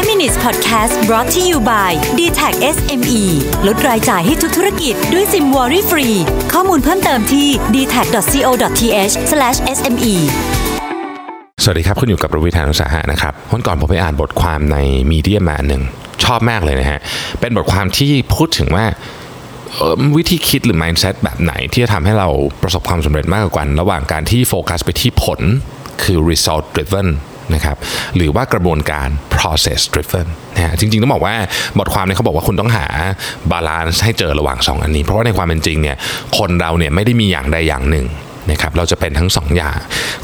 5 minutes podcast brought to you by d t a c SME ลดรายจ่ายให้ทุกธุรกิจด้วยซิมวอรี่ฟรี ข้อมูลเพิ่มเติมที่ d t a c c o t h s m e สวัสดีครับ คุณอยู่กับรวิทานุสาหะนะครับ วันก่อนผมไปอ่านบทความในมีเดียมาหนึ่ง ชอบมากเลยนะฮะ เป็นบทความที่พูดถึงว่าวิธีคิดหรือ mindset แบบไหนที่จะทำให้เราประสบความสำเร็จมากกว่ากัน ระหว่างการที่โฟกัสไปที่ผลคือ result driven นะครับหรือว่ากระบวนการ process driven นะฮะจริงๆ ต้องบอกว่าบทความนี้เขาบอกว่าคุณต้องหาบาลานซ์ให้เจอระหว่าง 2 อันนี้ เพราะว่าในความเป็นจริงเนี่ยคนเราเนี่ยไม่ได้มีอย่างใดอย่างหนึ่งนะครับเราจะเป็นทั้ง 2 อย่าง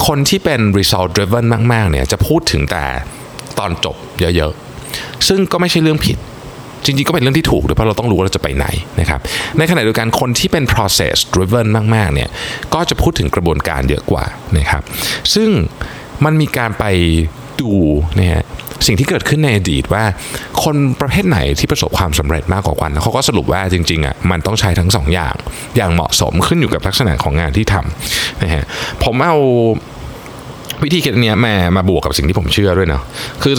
คนที่เป็น result driven มากๆเนี่ยจะพูดถึงแต่ตอนจบเยอะๆ ซึ่งก็ไม่ใช่เรื่องผิดจริงๆ ก็เป็นเรื่องที่ถูกด้วยเพราะเราต้องรู้ว่าเราจะไปไหนนะครับ ในขณะเดียวกันคนที่เป็น process driven มากๆ เนี่ย ก็จะพูดถึงกระบวนการเยอะกว่านะครับ ซึ่ง มันมีการไปดูนะฮะสิ่งที่เกิดขึ้นในอดีตว่า คนประเภทไหนที่ประสบความสำเร็จมากกว่ากันเขาก็สรุปว่าจริงๆอะมันต้องใช้ทั้งสองอย่างอย่างเหมาะสมขึ้นอยู่กับลักษณะของงานที่ทำนะฮะผมเอาวิธีคิดนเนี้ยมามาบวกกับสิ่งที่ผมเชื่อด้วยเนาะคือ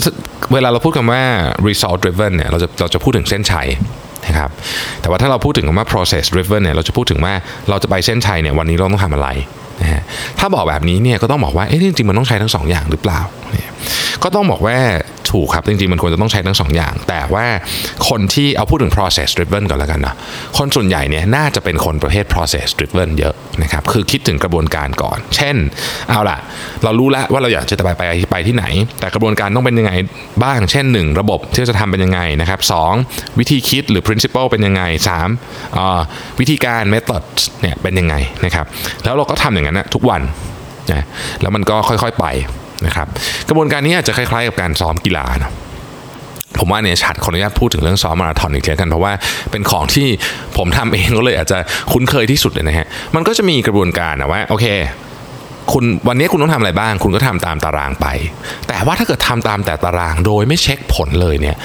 เวลาเราพูดคำว่า result driven เนี่ยเราจะเราจะพูดถึงเส้นชัยนะครับแต่ว่าถ้าเราพูดถึงคำว่า process driven เนี่ยเราจะพูดถึงว่าเราจะไปเส้นชัยเนี่ยวันนี้เราต้องทำอะไร นะฮะถ้าบอกแบบนี้เนี่ยก็ต้องบอกว่าเอ๊ะจริงๆมันต้องใช้ทั้งสองอย่างหรือเปล่าเนี่ยก็ต้องบอกว่า ถูกครับ จริงๆ มันควรจะต้องใช้ทั้งสองอย่าง แต่ว่าคนที่เอาพูดถึง process driven ก่อนแล้วกันนะคนส่วนใหญ่เนี่ยน่าจะเป็นคนประเภท process driven เยอะนะครับคือคิดถึงกระบวนการก่อน เช่น เอาล่ะ เรารู้แล้วว่าเราอยากจะไปไปไปที่ไหน แต่กระบวนการต้องเป็นยังไงบ้าง เช่น 1 ระบบที่จะทำเป็นยังไงนะครับสองวิธีคิดหรือ principle เป็นยังไงสามวิธีการ method เนี่ยเป็นยังไงนะครับแล้วเราก็ทำอย่างนั้นนะทุกวันนะแล้วมันก็ค่อยๆไป นะครับกระบวนการนี้อาจจะคล้ายๆกับการซ้อมกีฬาเนอะผมว่าเนี่ยชัดขออนุญาตพูดถึงเรื่องซ้อมมาราธอนอีกแล้วกันเพราะว่าเป็นของที่ผมทำเองก็เลยอาจจะคุ้นเคยที่สุดเลยนะฮะมันก็จะมีกระบวนการนะว่าโอเคคุณวันนี้คุณต้องทำอะไรบ้าง คุณก็ทำตามตารางไป แต่ว่าถ้าเกิดทำตามแต่ตารางโดยไม่เช็คผลเลยเนี่ย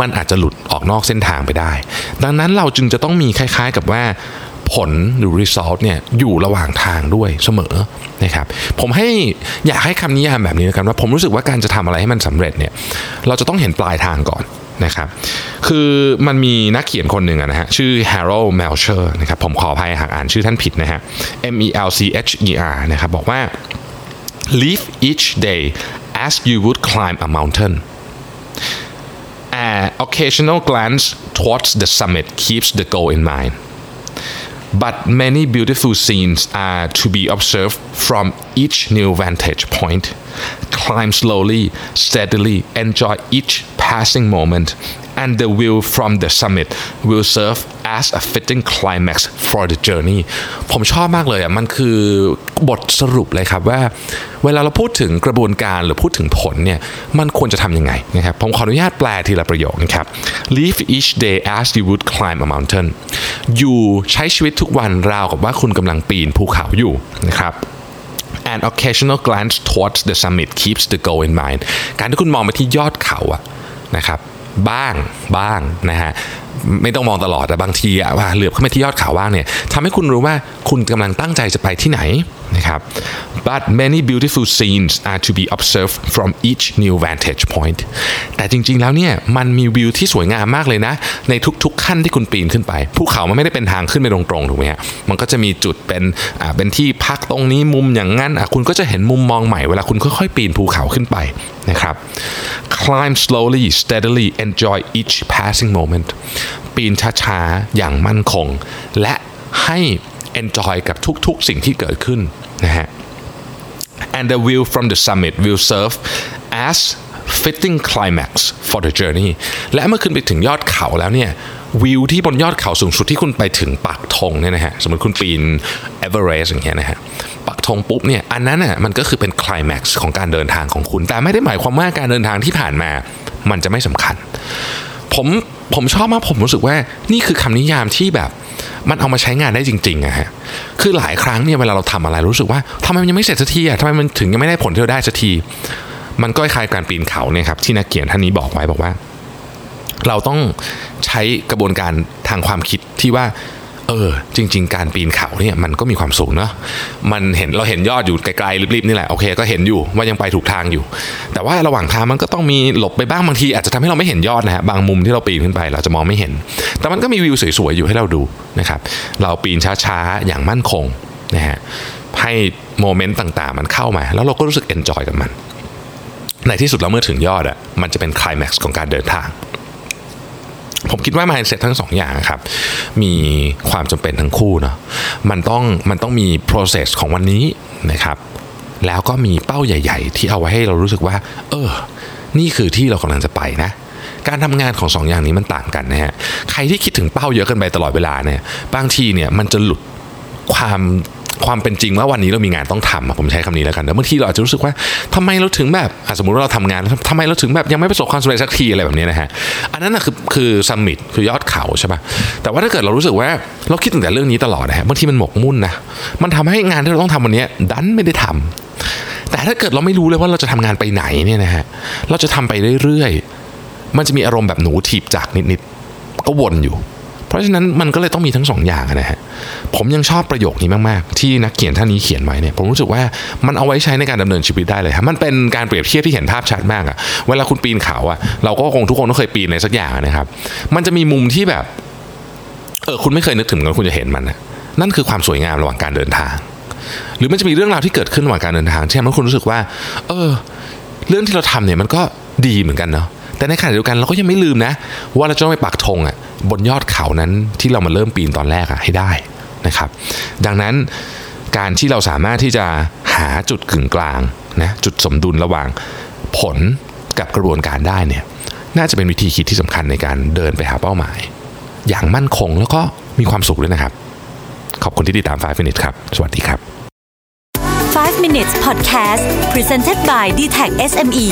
มันอาจจะหลุดออกนอกเส้นทางไปได้ ดังนั้นเราจึงจะต้องมีคล้าย ๆกับว่า ผลหรือ result เนี่ยอยู่ระหว่างทางด้วยเสมอนะครับผมให้อยากให้คำนิยามแบบนี้นะครับว่าผมรู้สึกว่าการจะทำอะไรให้มันสำเร็จเนี่ยเราจะต้องเห็นปลายทางก่อนนะครับคือมันมีนักเขียนคนหนึ่งนะฮะชื่อ Harold Melcher นะครับผมขออภัยหากอ่านชื่อท่านผิดนะฮะ M E L C H E R นะครับบอกว่า live each day as you would climb a mountain An occasional glance towards the summit keeps the goal in mind but many beautiful scenes are to be observed from each new vantage point. Climb slowly, steadily, enjoy each passing moment, and the view from the summit will serve as a fitting climax for the journey ผมชอบมากเลยอะมันคือบทสรุปเลยครับว่า เวลาเราพูดถึงกระบวนการหรือพูดถึงผลเนี่ยมันควรจะทำยังไงนะครับผมขออนุญาตแปลทีละประโยคนะครับ live each day as you would climb a mountain อยู่ใช้ชีวิตทุกวันราวกับว่าคุณกำลังปีนภูเขาอยู่นะครับ An occasional glance towards the summit keeps the goal in mind การที่คุณมองไปที่ยอดเขาอะนะครับ บ้างบ้างนะฮะไม่ต้องมองตลอดแต่บางทีอะว่าเหลือบขึ้นไปที่ยอดเขาบ้างเนี่ยทำให้คุณรู้ว่าคุณกำลังตั้งใจจะไปที่ไหน นะครับ but many beautiful scenes are to be observed from each new vantage point แต่จริงๆแล้วเนี่ยมันมีวิวที่สวยงามมากเลยนะ ในทุกๆขั้นที่คุณปีนขึ้นไปภูเขามันไม่ได้เป็นทางขึ้นไปตรงๆถูกไหมฮะมันก็จะมีจุดเป็นอ่าเป็นที่พักตรงนี้มุมอย่างนั้นอะคุณก็จะเห็นมุมมองใหม่เวลาคุณค่อยๆปีนภูเขาขึ้นไปนะครับ climb slowly steadily enjoy each passing moment ปีนช้าๆ อย่างมั่นคง และให้ enjoy กับทุกๆสิ่งที่เกิดขึ้นนะฮะ and the view from the summit will serve as fitting climax for the journey และเมื่อขึ้นไปถึงยอดเขาแล้วเนี่ยวิวที่บนยอดเขาสูงสุดที่คุณไปถึงปักธงเนี่ยนะฮะสมมติคุณปีนเอเวอเรสต์อย่างเงี้ยนะฮะปักธงปุ๊บเนี่ยอันนั้นน่ะมันก็คือเป็นคล i แม็กซ์ของการเดินทางของคุณ แต่ไม่ได้หมายความว่าการเดินทางที่ผ่านมามันจะไม่สำคัญ ผมผมชอบมากผมรู้สึกว่านี่คือคำนิยามที่แบบมันเอามาใช้งานได้จริงๆอะฮะ คือหลายครั้งเนี่ยเวลาเราทำอะไรรู้สึกว่าทำไมมันยังไม่เสร็จสักทีอะทำไมมันถึงยังไม่ได้ผลที่เราได้สักที มันก็คล้ายการปีนเขาเนี่ยครับที่นักเขียนท่านนี้บอกไว้บอกว่า เราต้องใช้กระบวนการทางความคิดที่ว่า อออ จริง ๆ การปีนเขาเนี่ยมันก็มีความสูงเนาะมันเห็นเราเห็นยอดอยู่ไกลๆริบๆนี่แหละโอเคก็เห็นอยู่ว่ายังไปถูกทางอยู่ แต่ว่าระหว่างทางมันก็ต้องมีหลบไปบ้างบางที อาจจะทำให้เราไม่เห็นยอดนะฮะบางมุมที่เราปีนขึ้นไปเราจะมองไม่เห็น แต่มันก็มีวิวสวยๆอยู่ให้เราดูนะครับเราปีนช้าๆอย่างมั่นคงนะฮะให้ moment ต่างๆ มันเข้ามา แล้วเราก็รู้สึก enjoy กับมัน ในที่สุดแล้วเมื่อถึงยอดอะมันจะเป็นคลายแม็กซ์ของการเดินทาง ผมคิดว่า mindset ทั้งสองอย่างครับ มีความจำเป็นทั้งคู่เนาะมันต้องมันต้องมี process ของวันนี้นะครับ แล้วก็มีเป้าใหญ่ ๆ ที่เอาไว้ให้เรารู้สึกว่า เออ นี่คือที่เรากำลังจะไปนะการทำงานของสองอย่างนี้มันต่างกันนะฮะ ใครที่คิดถึงเป้าเยอะเกินไปตลอดเวลาเนี่ย บางทีเนี่ยมันจะหลุดความ ความเป็นจริงว่าวันนี้เรามีงานต้องทำผมใช้คำนี้แล้วกันแต่บางทีเราอาจจะรู้สึกว่าทำไมเราถึงแบบสมมติว่าเราทำงานแล้วทำไมเราถึงแบบยังไม่ประสบความสำเร็จสักทีอะไรแบบนี้นะฮะอันนั้นนะคือคือซัมมิตคือยอดเขาใช่ปะแต่ว่าถ้าเกิดเรารู้สึกว่าเราคิดถึงแต่เรื่องนี้ตลอดนะฮะบางทีมันหมกมุ่นนะมันทำให้งานที่เราต้องทำวันนี้ดันไม่ได้ทำแต่ถ้าเกิดเราไม่รู้เลยว่าเราจะทำงานไปไหนเนี่ยนะฮะเราจะทำไปเรื่อยๆมันจะมีอารมณ์แบบหนูถีบจักนิดๆก็วนอยู่ เพราะฉะนั้นมันก็เลยต้องมีทั้งสองอย่างนะฮะผมยังชอบประโยคนี้มากๆ ที่นักเขียนท่านนี้เขียนไว้เนี่ยผมรู้สึกว่ามันเอาไว้ใช้ในการดำเนินชีวิตได้เลยครับมันเป็นการเปรียบเทียบที่เห็นภาพชัดมากอะเวลาคุณปีนเขาอะเราก็คงทุกคนต้องเคยปีนในสักอย่างนะครับ มันจะมีมุมที่แบบเออคุณไม่เคยนึกถึงกันคุณจะเห็นมันนะนั่นคือความสวยงามระหว่างการเดินทาง หรือมันจะมีเรื่องราวที่เกิดขึ้นระหว่างการเดินทางที่ทำให้คุณรู้สึกว่า เออ เรื่องที่เราทำเนี่ยมันก็ดีเหมือนกันเนาะ แต่ในขณะเดียวกันเราก็ยังไม่ลืมนะ ว่าเราจะต้องไปปักธงอะบนยอดเขานั้นที่เรามาเริ่มปีนตอนแรกอะให้ได้นะครับ ดังนั้นการที่เราสามารถที่จะหาจุดกึ่งกลางนะจุดสมดุลระหว่างผลกับกระบวนการได้เนี่ยน่าจะเป็นวิธีคิดที่สำคัญในการเดินไปหาเป้าหมาย อย่างมั่นคงแล้วก็มีความสุขด้วยนะครับ ขอบคุณที่ติดตาม 5 Minutes ครับ สวัสดีครับ 5 minutes podcast presented by d t e c h SME